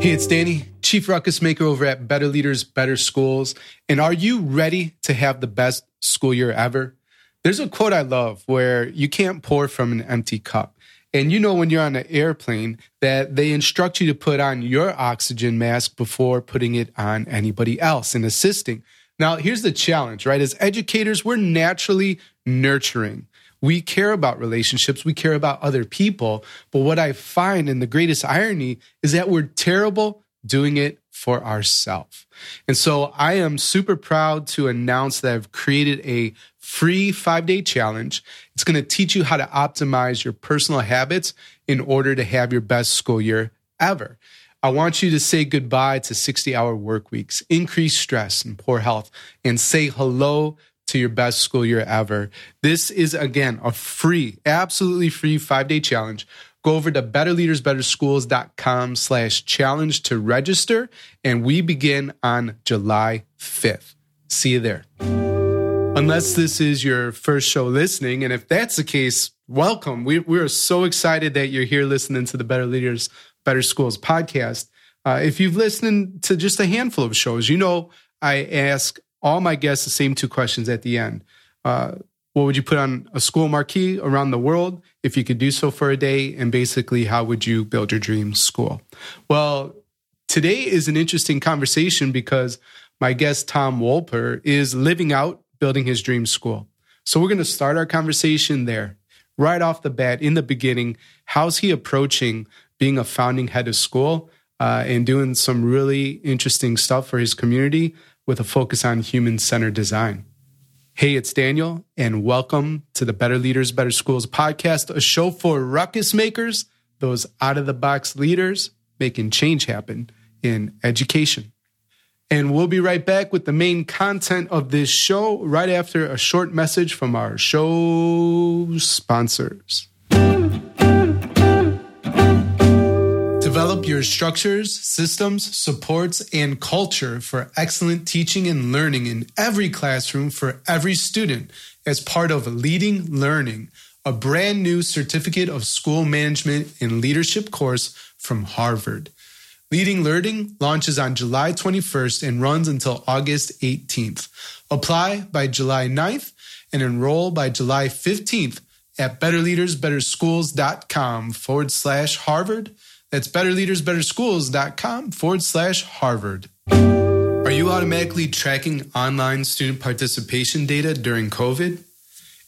Hey, it's Danny, Chief Ruckus Maker over at Better Leaders, Better Schools. And are you ready to have the best school year ever? There's a quote I love where you can't pour from an empty cup. And you know, when you're on an airplane, that they instruct you to put on your oxygen mask before putting it on anybody else and assisting. Now, here's the challenge, right? As educators, we're naturally nurturing. We care about relationships, we care about other people. But what I find, and the greatest irony, is that we're terrible doing it for ourselves. And so I am super proud to announce that I've created a free five day challenge. It's going to teach you how to optimize your personal habits in order to have your best school year ever. I want you to say goodbye to 60 hour work weeks, increased stress and poor health, and say hello to your best school year ever. This is again a free, absolutely free five day challenge. Go over to betterleadersbetterschools.com slash challenge to register, and we begin on July 5th. See you there. Unless this is your first show listening, and if that's the case, welcome. We, we are so excited that you're here listening to the Better Leaders, Better Schools podcast. Uh, if you've listened to just a handful of shows, you know I ask all my guests the same two questions at the end. Uh, what would you put on a school marquee around the world if you could do so for a day? And basically, how would you build your dream school? Well, today is an interesting conversation because my guest, Tom Woelper, is living out building his dream school. So we're going to start our conversation there. Right off the bat, in the beginning, how's he approaching being a founding head of school uh, and doing some really interesting stuff for his community with a focus on human centered design? Hey, it's Daniel, and welcome to the Better Leaders, Better Schools podcast, a show for ruckus makers, those out of the box leaders making change happen in education. And we'll be right back with the main content of this show right after a short message from our show sponsors. Develop your structures, systems, supports, and culture for excellent teaching and learning in every classroom for every student as part of Leading Learning, a brand new certificate of school management and leadership course from Harvard. Leading Learning launches on July 21st and runs until August 18th. Apply by July 9th and enroll by July 15th at betterleadersbetterschools.com forward slash Harvard that's betterleadersbetterschools.com forward slash Harvard. Are you automatically tracking online student participation data during COVID?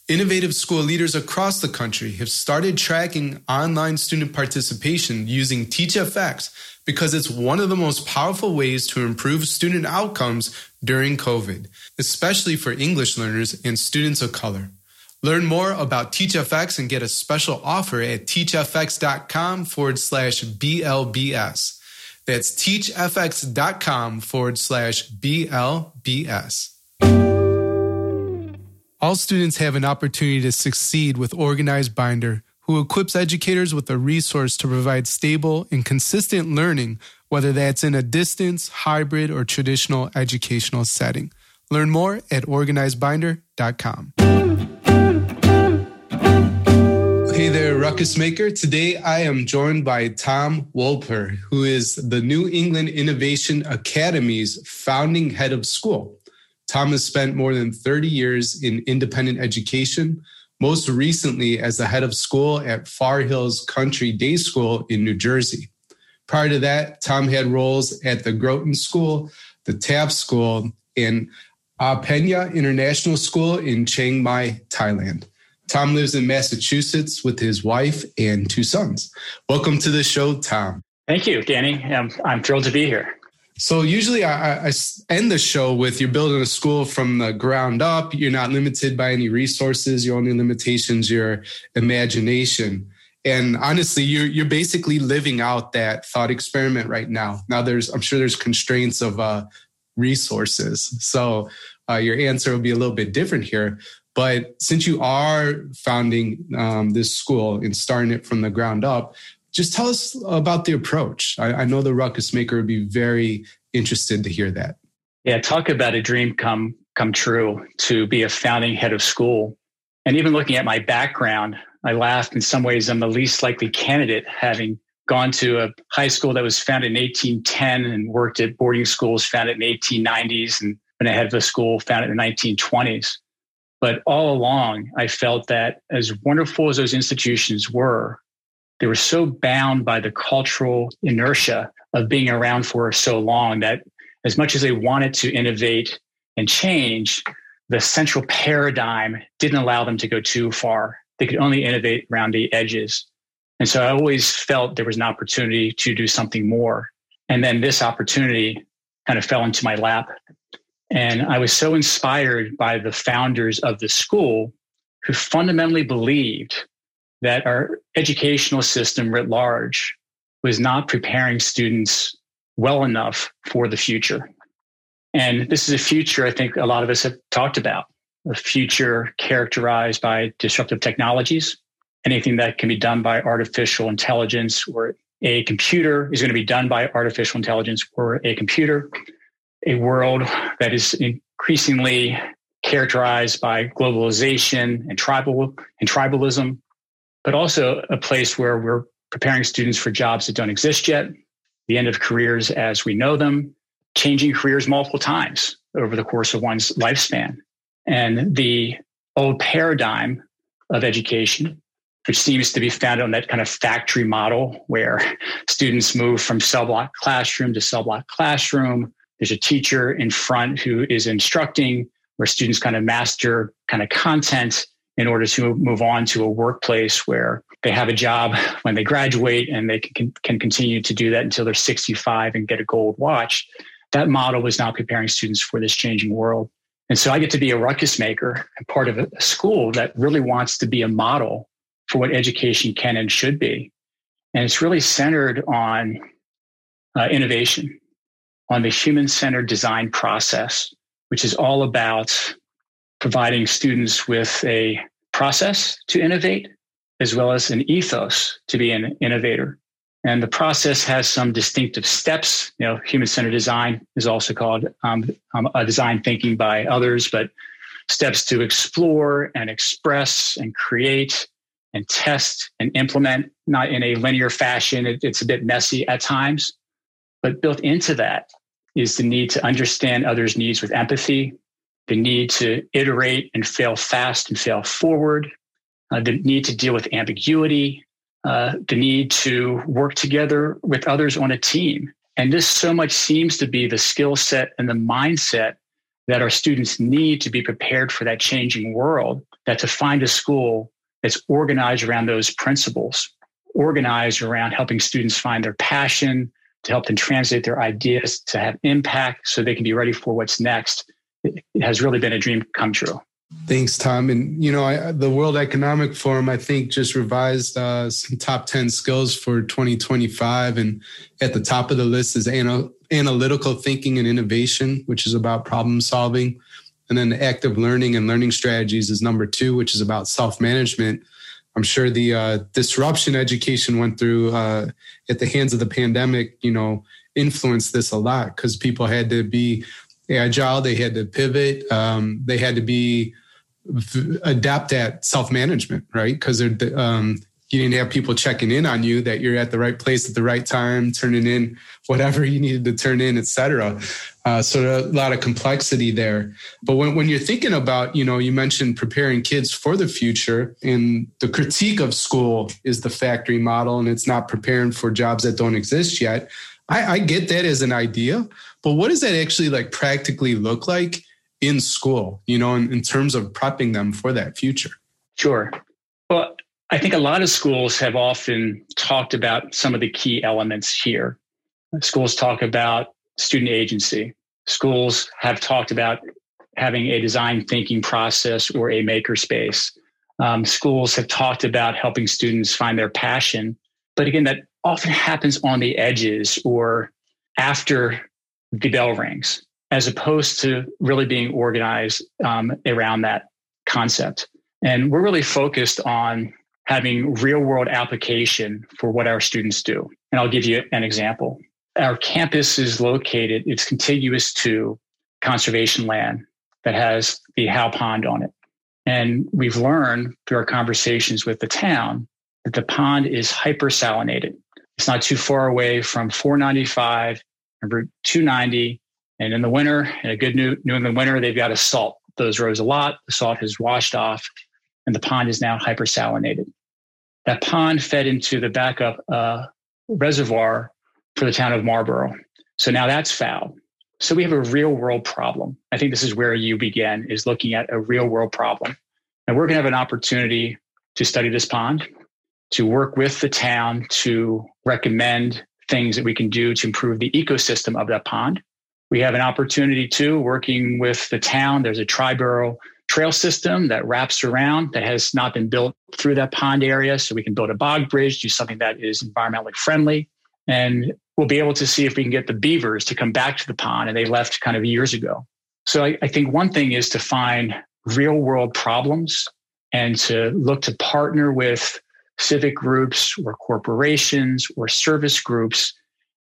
Innovative school leaders across the country have started tracking online student participation using TeachFX because it's one of the most powerful ways to improve student outcomes during COVID, especially for English learners and students of color. Learn more about TeachFX and get a special offer at teachfx.com forward slash BLBS. That's teachfx.com forward slash BLBS. All students have an opportunity to succeed with Organized Binder, who equips educators with a resource to provide stable and consistent learning, whether that's in a distance, hybrid, or traditional educational setting. Learn more at organizedbinder.com. There, Ruckus Maker. Today I am joined by Tom Woelper, who is the New England Innovation Academy's founding head of school. Tom has spent more than 30 years in independent education, most recently as the head of school at Far Hills Country Day School in New Jersey. Prior to that, Tom had roles at the Groton School, the Taft School, and Ake Panya International School in Chiang Mai, Thailand. Tom lives in Massachusetts with his wife and two sons. Welcome to the show, Tom. Thank you, Danny. I'm, I'm thrilled to be here. So, usually I, I, end the show with you're building a school from the ground up. You're not limited by any resources. Your only limitations, your imagination. And honestly, you're you're basically living out that thought experiment right now. Now, there's I'm sure there's constraints of uh, resources, so uh, your answer will be a little bit different here. But since you are founding um, this school and starting it from the ground up, just tell us about the approach. I, I know the ruckus maker would be very interested to hear that. Yeah, talk about a dream come come true to be a founding head of school. And even looking at my background, I laughed in some ways I'm the least likely candidate having gone to a high school that was founded in 1810 and worked at boarding schools founded in 1890s and been ahead of a school founded in the 1920s. But all along, I felt that as wonderful as those institutions were, they were so bound by the cultural inertia of being around for so long that as much as they wanted to innovate and change, the central paradigm didn't allow them to go too far. They could only innovate around the edges. And so I always felt there was an opportunity to do something more. And then this opportunity kind of fell into my lap. And I was so inspired by the founders of the school who fundamentally believed that our educational system writ large was not preparing students well enough for the future. And this is a future I think a lot of us have talked about a future characterized by disruptive technologies, anything that can be done by artificial intelligence or a computer is going to be done by artificial intelligence or a computer, a world that is increasingly characterized by globalization and tribal and tribalism, but also a place where we're preparing students for jobs that don't exist yet, the end of careers as we know them, changing careers multiple times over the course of one's lifespan. And the old paradigm of education, which seems to be founded on that kind of factory model where students move from cell block classroom to cell block classroom. There's a teacher in front who is instructing, where students kind of master kind of content in order to move on to a workplace where they have a job when they graduate and they can, can continue to do that until they're 65 and get a gold watch. That model was not preparing students for this changing world. And so I get to be a ruckus maker and part of a school that really wants to be a model for what education can and should be. And it's really centered on uh, innovation, on the human centered design process, which is all about providing students with a process to innovate as well as an ethos to be an innovator. And the process has some distinctive steps. You know, human centered design is also called um, um, design thinking by others, but steps to explore and express and create and test and implement, not in a linear fashion. It, it's a bit messy at times, but built into that is the need to understand others' needs with empathy, the need to iterate and fail fast and fail forward, uh, the need to deal with ambiguity, uh, the need to work together with others on a team. And this so much seems to be the skill set and the mindset that our students need to be prepared for that changing world, that to find a school that's organized around those principles, organized around helping students find their passion, to help them translate their ideas, to have impact so they can be ready for what's next, it has really been a dream come true. Thanks, Tom. And you know, I, the World Economic Forum, I think, just revised uh, some top ten skills for 2025, and at the top of the list is ana- analytical thinking and innovation, which is about problem solving, and then active learning and learning strategies is number two, which is about self management. I'm sure the uh, disruption education went through uh, at the hands of the pandemic, you know, influenced this a lot because people had to be agile, they had to pivot, um, they had to be adapt at self management, right? Because um, you didn't have people checking in on you that you're at the right place at the right time, turning in whatever you needed to turn in, et cetera. Uh, so a lot of complexity there. But when, when you're thinking about, you know, you mentioned preparing kids for the future, and the critique of school is the factory model, and it's not preparing for jobs that don't exist yet. I, I get that as an idea, but what does that actually like practically look like? in school, you know, in, in terms of prepping them for that future? Sure. I think a lot of schools have often talked about some of the key elements here. Schools talk about student agency. Schools have talked about having a design thinking process or a makerspace. Um, schools have talked about helping students find their passion. But again, that often happens on the edges or after the bell rings as opposed to really being organized um, around that concept. And we're really focused on having real world application for what our students do. And I'll give you an example. Our campus is located, it's contiguous to conservation land that has the Howe Pond on it. And we've learned through our conversations with the town that the pond is hypersalinated. It's not too far away from 495 and Route 290. And in the winter, in a good New, England winter, they've got to salt those roads a lot. The salt has washed off, and the pond is now hypersalinated. That pond fed into the backup uh, reservoir for the town of Marlborough. So now that's foul. So we have a real world problem. I think this is where you begin is looking at a real world problem. And we're going to have an opportunity to study this pond, to work with the town to recommend things that we can do to improve the ecosystem of that pond. We have an opportunity too, working with the town. There's a Triborough trail system that wraps around that has not been built through that pond area. So we can build a bog bridge, do something that is environmentally friendly. And we'll be able to see if we can get the beavers to come back to the pond. And they left kind of years ago. So I, I think one thing is to find real world problems and to look to partner with civic groups or corporations or service groups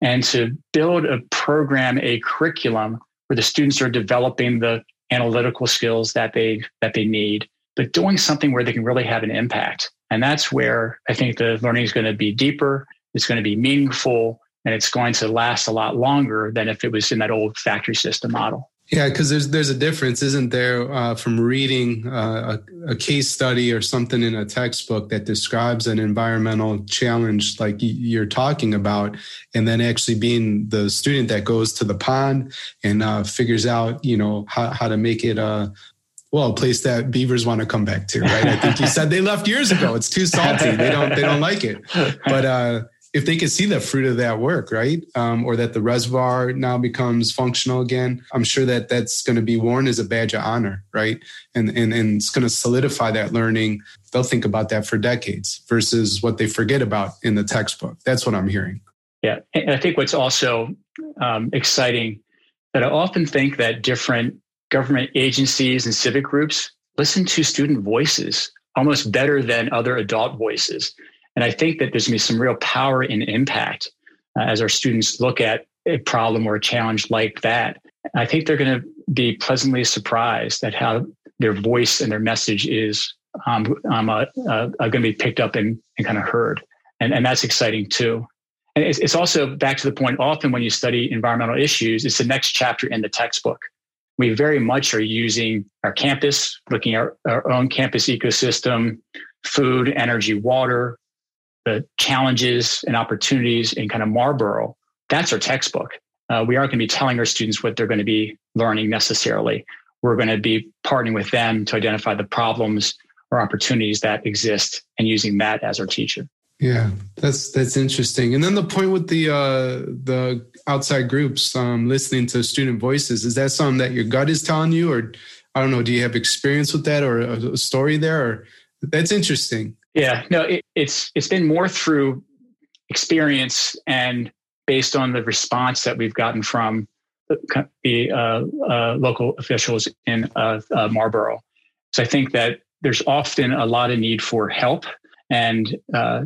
and to build a program, a curriculum where the students are developing the analytical skills that they that they need, but doing something where they can really have an impact. And that's where I think the learning is going to be deeper, it's going to be meaningful, and it's going to last a lot longer than if it was in that old factory system model. Yeah, because there's there's a difference, isn't there, uh, from reading uh, a, a, case study or something in a textbook that describes an environmental challenge like you're talking about, and then actually being the student that goes to the pond and uh, figures out, you know, how, how to make it a well, a place that beavers want to come back to, right? I think you said they left years ago. It's too salty. They don't they don't like it. But uh, if they could see the fruit of that work, right? Um, or that the reservoir now becomes functional again, I'm sure that that's going to be worn as a badge of honor, right? And, and, and it's going to solidify that learning. They'll think about that for decades versus what they forget about in the textbook. That's what I'm hearing. Yeah. And I think what's also um, exciting that I often think that different government agencies and civic groups listen to student voices almost better than other adult voices. And I think that there's going to be some real power and impact uh, as our students look at a problem or a challenge like that. I think they're going to be pleasantly surprised at how their voice and their message is um, um, uh, uh, going to be picked up and, and kind of heard. And, and that's exciting too. And it's, it's also back to the point often when you study environmental issues, it's the next chapter in the textbook. We very much are using our campus, looking at our, our own campus ecosystem, food, energy, water, the challenges and opportunities in kind of Marlborough, that's our textbook. Uh, we aren't going to be telling our students what they're going to be learning necessarily. We're going to be partnering with them to identify the problems or opportunities that exist and using that as our teacher. Yeah, that's that's interesting. And then the point with the uh, the outside groups um, listening to student voices is that something that your gut is telling you, or I don't know, do you have experience with that or a story there? Or that's interesting. Yeah, no, it, it's it's been more through experience and based on the response that we've gotten from the, the uh, uh, local officials in uh, uh, Marlborough. So I think that there's often a lot of need for help, and uh,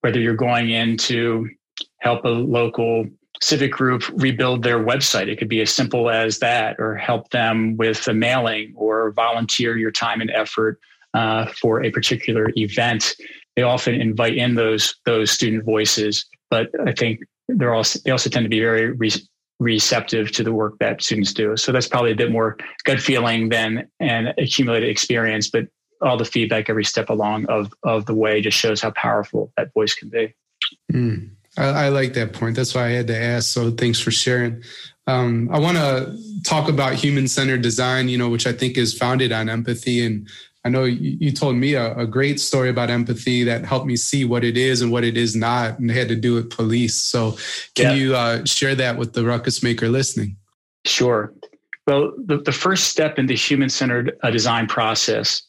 whether you're going in to help a local civic group rebuild their website. It could be as simple as that, or help them with the mailing, or volunteer your time and effort uh, for a particular event. They often invite in those those student voices, but I think they're also they also tend to be very re- receptive to the work that students do. So that's probably a bit more gut feeling than an accumulated experience, but all the feedback every step along of of the way just shows how powerful that voice can be. Mm, I, I, like that point. That's why I had to ask. So thanks for sharing. Um, I want to talk about human centered design, you know, which I think is founded on empathy and I know you told me a, a, great story about empathy that helped me see what it is and what it is not, and had to do with police. So, can yeah. you uh, share that with the ruckus maker listening? Sure. Well, the, the first step in the human centered uh, design process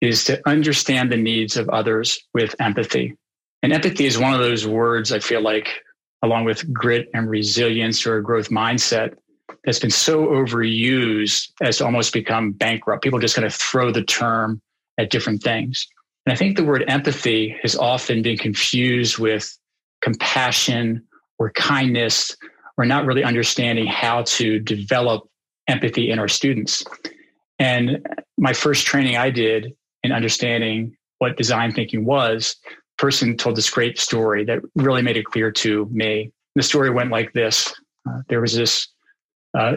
is to understand the needs of others with empathy. And empathy is one of those words I feel like, along with grit and resilience or a growth mindset, that's been so overused as to almost become bankrupt. People just kind of throw the term at different things. And I think the word empathy has often been confused with compassion or kindness or not really understanding how to develop empathy in our students. And my first training I did in understanding what design thinking was person told this great story that really made it clear to me. The story went like this: uh, There was this a,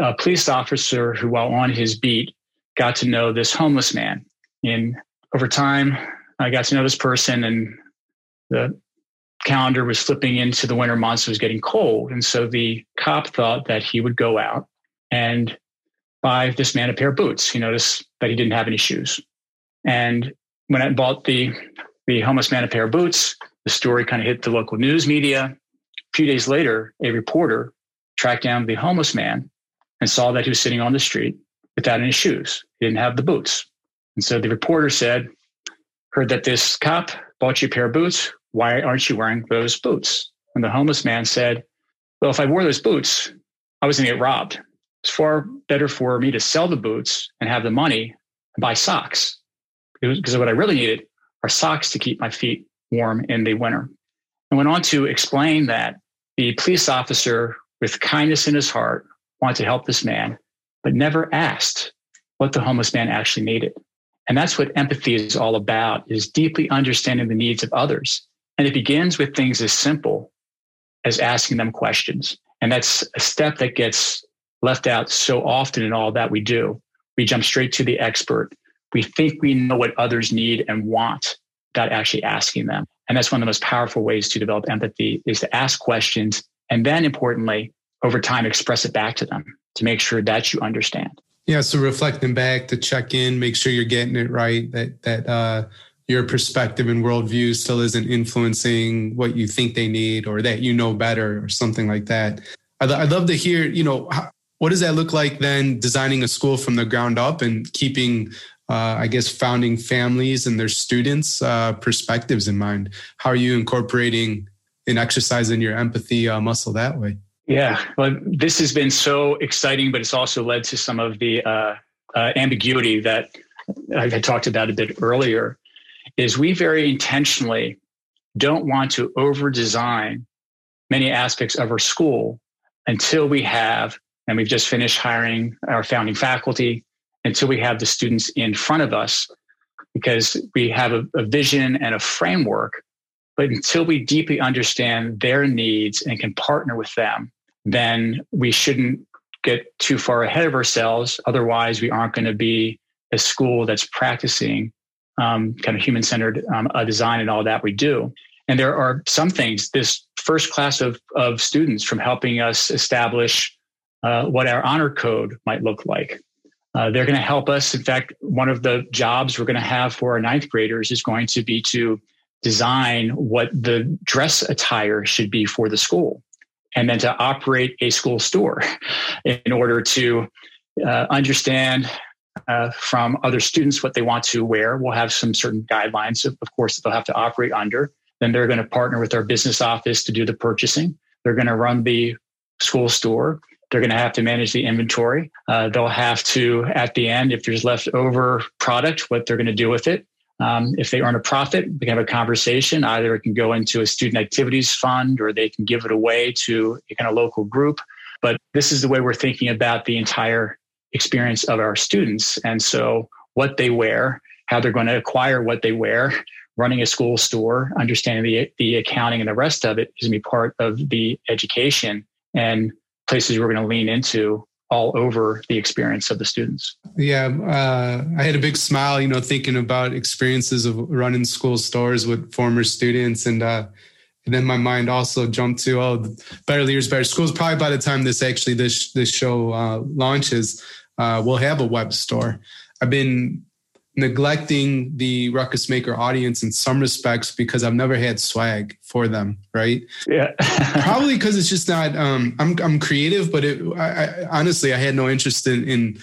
a police officer who, while on his beat, got to know this homeless man. And over time, I got to know this person, and the calendar was flipping into the winter months. It was getting cold. And so the cop thought that he would go out and buy this man a pair of boots. He noticed that he didn't have any shoes. And when I bought the, the homeless man a pair of boots, the story kind of hit the local news media. A few days later, a reporter tracked down the homeless man and saw that he was sitting on the street without any shoes. He didn't have the boots. And so the reporter said, Heard that this cop bought you a pair of boots. Why aren't you wearing those boots? And the homeless man said, Well, if I wore those boots, I was going to get robbed. It's far better for me to sell the boots and have the money and buy socks. Because what I really needed are socks to keep my feet warm in the winter. And went on to explain that the police officer, with kindness in his heart, wanted to help this man, but never asked what the homeless man actually needed. And that's what empathy is all about, is deeply understanding the needs of others. And it begins with things as simple as asking them questions. And that's a step that gets left out so often in all that we do. We jump straight to the expert. We think we know what others need and want without actually asking them. And that's one of the most powerful ways to develop empathy is to ask questions and then importantly, over time, express it back to them to make sure that you understand. Yeah. So reflecting back to check in, make sure you're getting it right, that, that, uh, your perspective and worldview still isn't influencing what you think they need or that you know better or something like that. I'd, I'd love to hear, you know, how, what does that look like then designing a school from the ground up and keeping, uh, I guess, founding families and their students' uh, perspectives in mind? How are you incorporating and exercising your empathy uh, muscle that way? Yeah, well, this has been so exciting, but it's also led to some of the uh, uh, ambiguity that I had talked about a bit earlier. Is we very intentionally don't want to over design many aspects of our school until we have, and we've just finished hiring our founding faculty, until we have the students in front of us, because we have a, a vision and a framework but until we deeply understand their needs and can partner with them, then we shouldn't get too far ahead of ourselves. Otherwise, we aren't going to be a school that's practicing um, kind of human centered um, design and all that we do. And there are some things, this first class of, of students from helping us establish uh, what our honor code might look like. Uh, they're going to help us. In fact, one of the jobs we're going to have for our ninth graders is going to be to design what the dress attire should be for the school and then to operate a school store in order to uh, understand uh, from other students what they want to wear. We'll have some certain guidelines, of, course, that they'll have to operate under. Then they're going to partner with our business office to do the purchasing. They're going to run the school store. They're going to have to manage the inventory. Uh, they'll have to, at the end, if there's leftover product, what they're going to do with it. Um, if they earn a profit, we can have a conversation. Either it can go into a student activities fund or they can give it away to a kind of local group. But this is the way we're thinking about the entire experience of our students. And so, what they wear, how they're going to acquire what they wear, running a school store, understanding the, the accounting and the rest of it is going to be part of the education and places we're going to lean into all over the experience of the students. Yeah, uh, I had a big smile, you know, thinking about experiences of running school stores with former students, and uh, and then my mind also jumped to oh, better leaders, better schools. Probably by the time this actually this this show uh, launches, uh, we'll have a web store. I've been neglecting the ruckus maker audience in some respects because I've never had swag for them, right? Yeah. Probably because it's just not. Um, I'm I'm creative, but it, I, I, honestly I had no interest in, in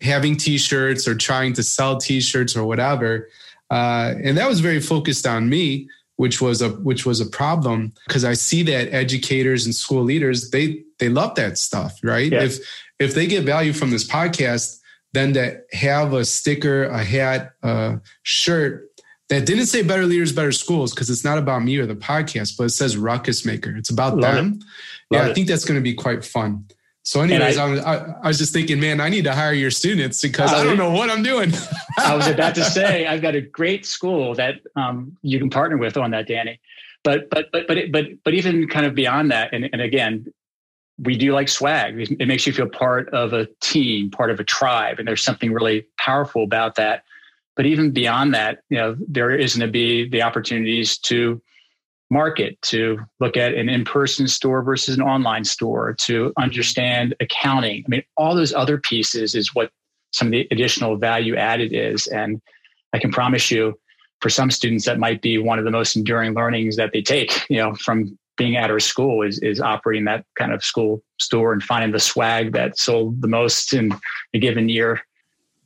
having T-shirts or trying to sell T-shirts or whatever, uh, and that was very focused on me. Which was a which was a problem because I see that educators and school leaders they they love that stuff, right? Yeah. If if they get value from this podcast, than to have a sticker, a hat, a shirt that didn't say better leaders, better schools, because it's not about me or the podcast, but it says ruckus maker. It's about Love them. It. Yeah, it. I think that's going to be quite fun. So, anyways, I, I, I, was just thinking, man, I need to hire your students because I, I don't know what I'm doing. I was about to say, I've got a great school that um, you can partner with on that, Danny. But but but but but but even kind of beyond that, and, and again, we do like swag. It makes you feel part of a team, part of a tribe, and there's something really powerful about that. But even beyond that, you know, there is going to be the opportunities to market, to look at an in-person store versus an online store, to understand accounting. I mean, all those other pieces is what some of the additional value added is. And I can promise you, for some students, that might be one of the most enduring learnings that they take, you know, from being at our school is, is operating that kind of school store and finding the swag that sold the most in a given year.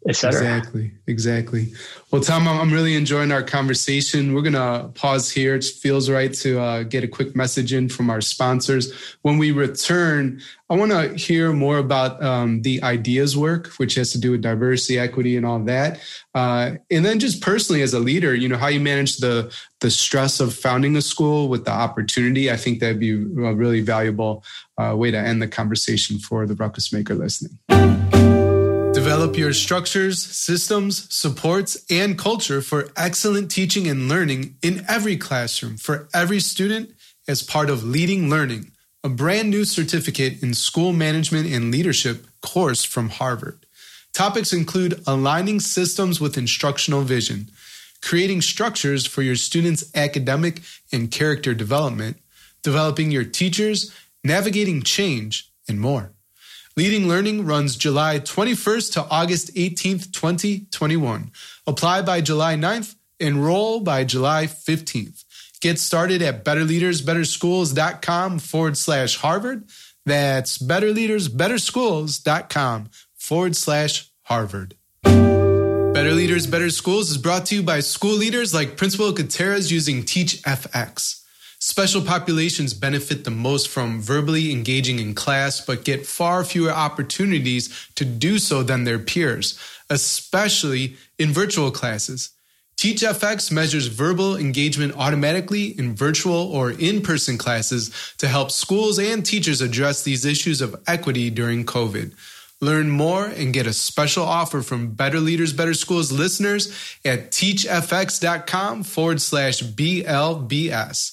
Exactly, exactly. Well, Tom, I'm really enjoying our conversation. We're gonna pause here. It feels right to uh, get a quick message in from our sponsors. When we return, I want to hear more about um, the IDEAS work, which has to do with diversity, equity, and all that. Uh, and then, just personally as a leader, you know how you manage the the stress of founding a school with the opportunity. I think that'd be a really valuable uh, way to end the conversation for the Ruckus Maker listening. Develop your structures, systems, supports, and culture for excellent teaching and learning in every classroom for every student as part of Leading Learning, a brand new certificate in school management and leadership course from Harvard. Topics include aligning systems with instructional vision, creating structures for your students' academic and character development, developing your teachers, navigating change, and more. Leading Learning runs July 21st to August 18th, 2021. Apply by July 9th, enroll by July 15th. Get started at betterleadersbetterschools.com forward slash Harvard. That's betterleadersbetterschools.com forward slash Harvard. Better Leaders, Better Schools is brought to you by school leaders like Principal Gutierrez using TeachFX. Special populations benefit the most from verbally engaging in class, but get far fewer opportunities to do so than their peers, especially in virtual classes. TeachFX measures verbal engagement automatically in virtual or in person classes to help schools and teachers address these issues of equity during COVID. Learn more and get a special offer from Better Leaders, Better Schools listeners at teachfx.com forward slash BLBS.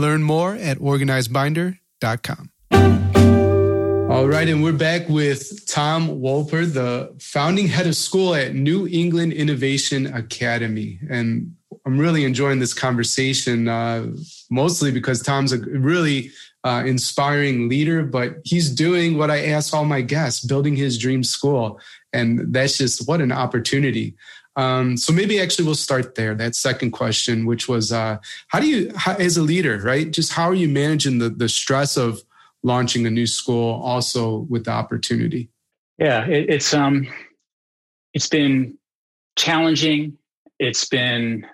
Learn more at organizedbinder.com. All right, and we're back with Tom Woelper, the founding head of school at New England Innovation Academy. And I'm really enjoying this conversation, uh, mostly because Tom's a really uh, inspiring leader, but he's doing what I ask all my guests, building his dream school. And that's just what an opportunity. Um, so maybe actually we'll start there. That second question, which was, uh, how do you, how, as a leader, right? Just how are you managing the the stress of launching a new school, also with the opportunity? Yeah, it, it's um, it's been challenging. It's been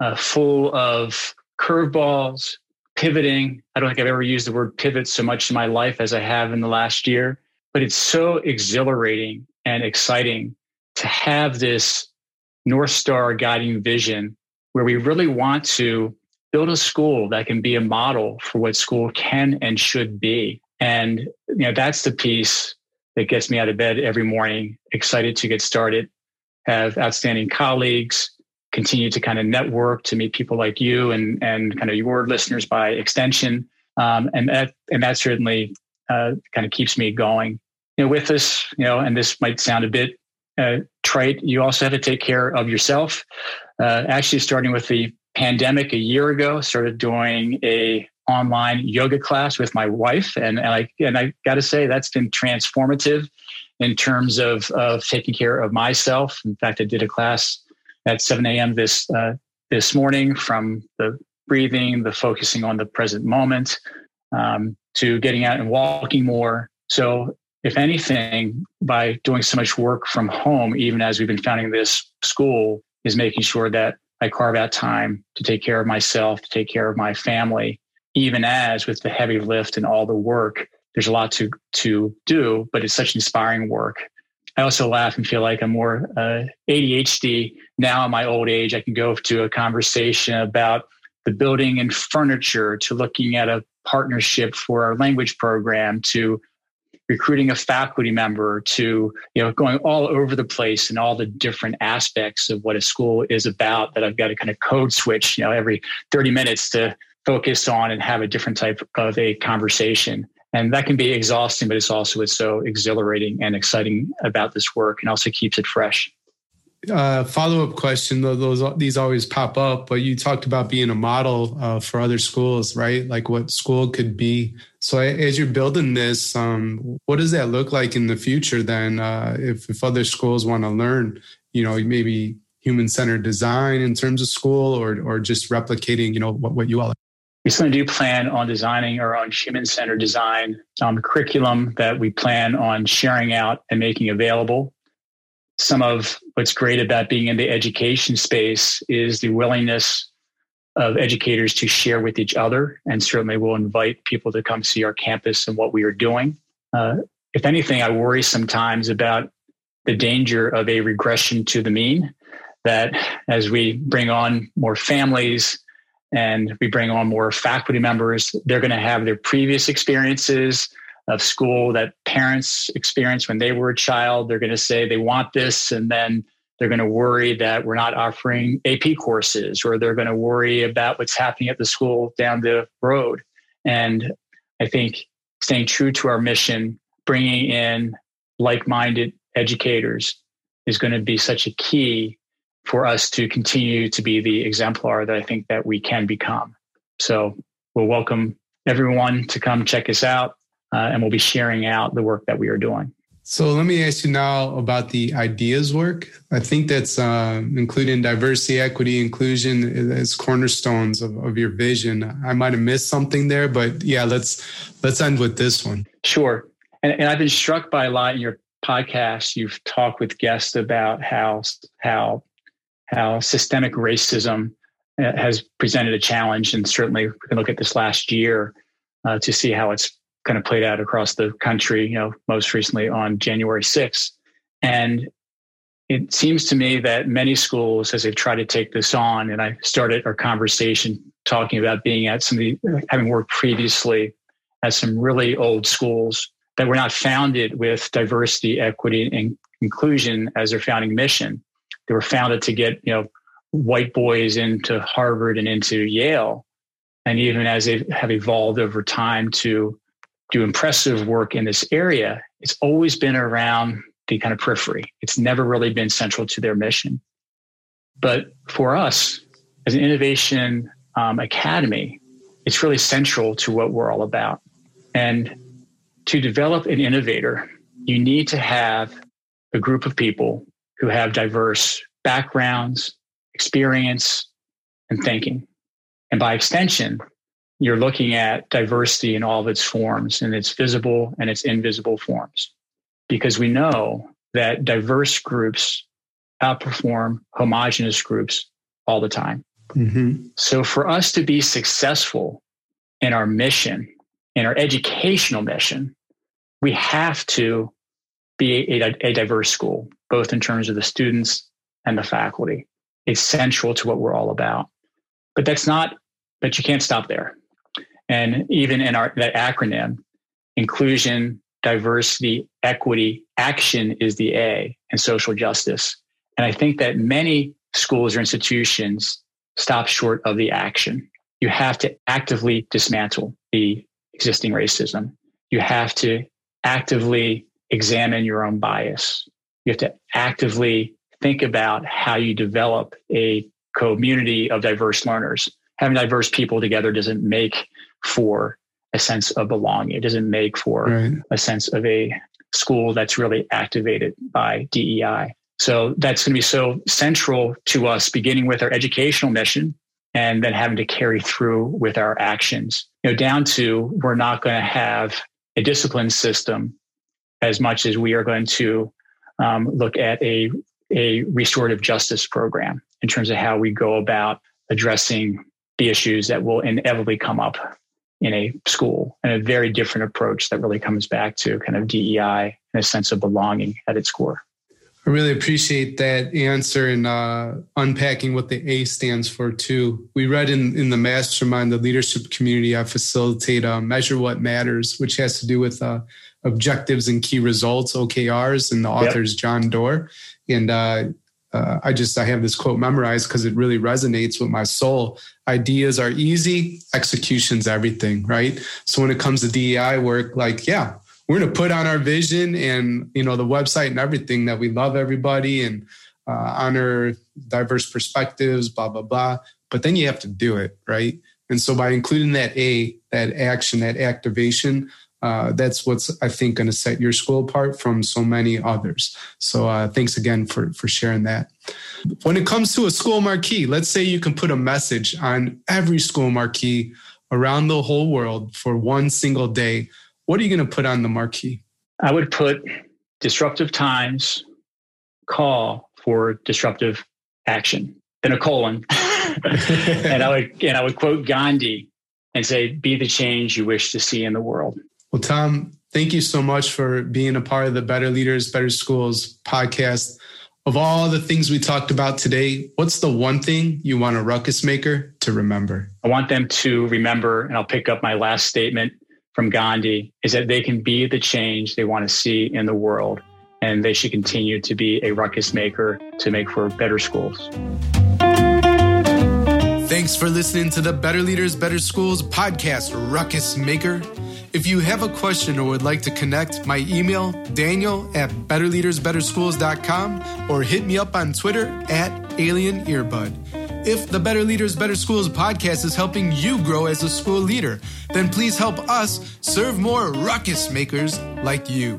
uh, full of curveballs, pivoting. I don't think I've ever used the word pivot so much in my life as I have in the last year. But it's so exhilarating and exciting to have this North Star guiding vision where we really want to build a school that can be a model for what school can and should be. And you know, that's the piece that gets me out of bed every morning, excited to get started, have outstanding colleagues, continue to kind of network to meet people like you and and kind of your listeners by extension. Um, and that and that certainly uh, kind of keeps me going. You know, with this, you know, and this might sound a bit uh, trait, you also have to take care of yourself. Uh, actually, starting with the pandemic a year ago, started doing a online yoga class with my wife, and, and I and I got to say that's been transformative in terms of of taking care of myself. In fact, I did a class at 7 a.m. this uh, this morning from the breathing, the focusing on the present moment, um, to getting out and walking more. So if anything, by doing so much work from home, even as we've been founding this school, is making sure that I carve out time to take care of myself, to take care of my family, even as with the heavy lift and all the work, there's a lot to to do, but it's such inspiring work. I also laugh and feel like I'm more uh, ADHD now in my old age. I can go to a conversation about the building and furniture to looking at a partnership for our language program to recruiting a faculty member to you know going all over the place and all the different aspects of what a school is about that I've got to kind of code switch you know every 30 minutes to focus on and have a different type of a conversation. And that can be exhausting but it's also it's so exhilarating and exciting about this work and also keeps it fresh uh, follow-up question those these always pop up but you talked about being a model uh, for other schools right? Like what school could be. So as you're building this um, what does that look like in the future then uh, if, if other schools want to learn you know maybe human-centered design in terms of school or or just replicating you know what, what you all we certainly do plan on designing our own human-centered design um, curriculum that we plan on sharing out and making available some of what's great about being in the education space is the willingness of educators to share with each other. And certainly we'll invite people to come see our campus and what we are doing. Uh, if anything, I worry sometimes about the danger of a regression to the mean, that as we bring on more families and we bring on more faculty members, they're going to have their previous experiences of school that parents experienced when they were a child. They're going to say they want this, and then they're going to worry that we're not offering AP courses, or they're going to worry about what's happening at the school down the road. And I think staying true to our mission, bringing in like minded educators is going to be such a key for us to continue to be the exemplar that I think that we can become. So we'll welcome everyone to come check us out uh, and we'll be sharing out the work that we are doing. So let me ask you now about the IDEAS work. I think that's uh, including diversity, equity, inclusion as cornerstones of, of your vision. I might have missed something there, but yeah, let's let's end with this one. Sure. And, and I've been struck by a lot in your podcast. You've talked with guests about how how how systemic racism uh, has presented a challenge, and certainly we can look at this last year uh, to see how it's kind of played out across the country, you know, most recently on January 6th. And it seems to me that many schools, as they've tried to take this on, and I started our conversation talking about being at some of the, uh, having worked previously at some really old schools that were not founded with diversity, equity, and inclusion as their founding mission. They were founded to get, you know, white boys into Harvard and into Yale. And even as they have evolved over time to do impressive work in this area, it's always been around the kind of periphery. It's never really been central to their mission. But for us, as an innovation um, academy, it's really central to what we're all about. And to develop an innovator, you need to have a group of people who have diverse backgrounds, experience, and thinking. And by extension, you're looking at diversity in all of its forms, in its visible and its invisible forms, because we know that diverse groups outperform homogenous groups all the time. Mm-hmm. So, for us to be successful in our mission, in our educational mission, we have to be a, a diverse school, both in terms of the students and the faculty. It's central to what we're all about. But that's not, but you can't stop there. And even in our that acronym, inclusion, diversity, equity, action is the A and social justice. And I think that many schools or institutions stop short of the action. You have to actively dismantle the existing racism. You have to actively examine your own bias. You have to actively think about how you develop a community of diverse learners. Having diverse people together doesn't make for a sense of belonging. It doesn't make for right. a sense of a school that's really activated by DEI. So that's going to be so central to us, beginning with our educational mission and then having to carry through with our actions. You know, down to we're not going to have a discipline system as much as we are going to um, look at a, a restorative justice program in terms of how we go about addressing the issues that will inevitably come up in a school and a very different approach that really comes back to kind of DEI and a sense of belonging at its core. I really appreciate that answer and uh, unpacking what the A stands for too. We read in, in the mastermind, the leadership community, I facilitate uh, Measure What Matters, which has to do with uh, objectives and key results, OKRs, and the author's yep. John Doerr. And uh, I just I have this quote memorized because it really resonates with my soul. Ideas are easy, execution's everything, right? So when it comes to DEI work, like yeah, we're going to put on our vision and you know the website and everything that we love everybody and uh, honor diverse perspectives, blah blah blah. But then you have to do it, right? And so by including that A, that action, that activation, uh, that's what's I think going to set your school apart from so many others. So uh, thanks again for for sharing that. When it comes to a school marquee, let's say you can put a message on every school marquee around the whole world for one single day. What are you going to put on the marquee? I would put disruptive times call for disruptive action. Then a colon, and I would and I would quote Gandhi and say, "Be the change you wish to see in the world." Well, Tom, thank you so much for being a part of the Better Leaders, Better Schools podcast. Of all the things we talked about today, what's the one thing you want a ruckus maker to remember? I want them to remember, and I'll pick up my last statement from Gandhi, is that they can be the change they want to see in the world, and they should continue to be a ruckus maker to make for better schools. Thanks for listening to the Better Leaders, Better Schools podcast, Ruckus Maker. If you have a question or would like to connect, my email, daniel at betterleadersbetterschools.com or hit me up on Twitter at Alien Earbud. If the Better Leaders, Better Schools podcast is helping you grow as a school leader, then please help us serve more ruckus makers like you.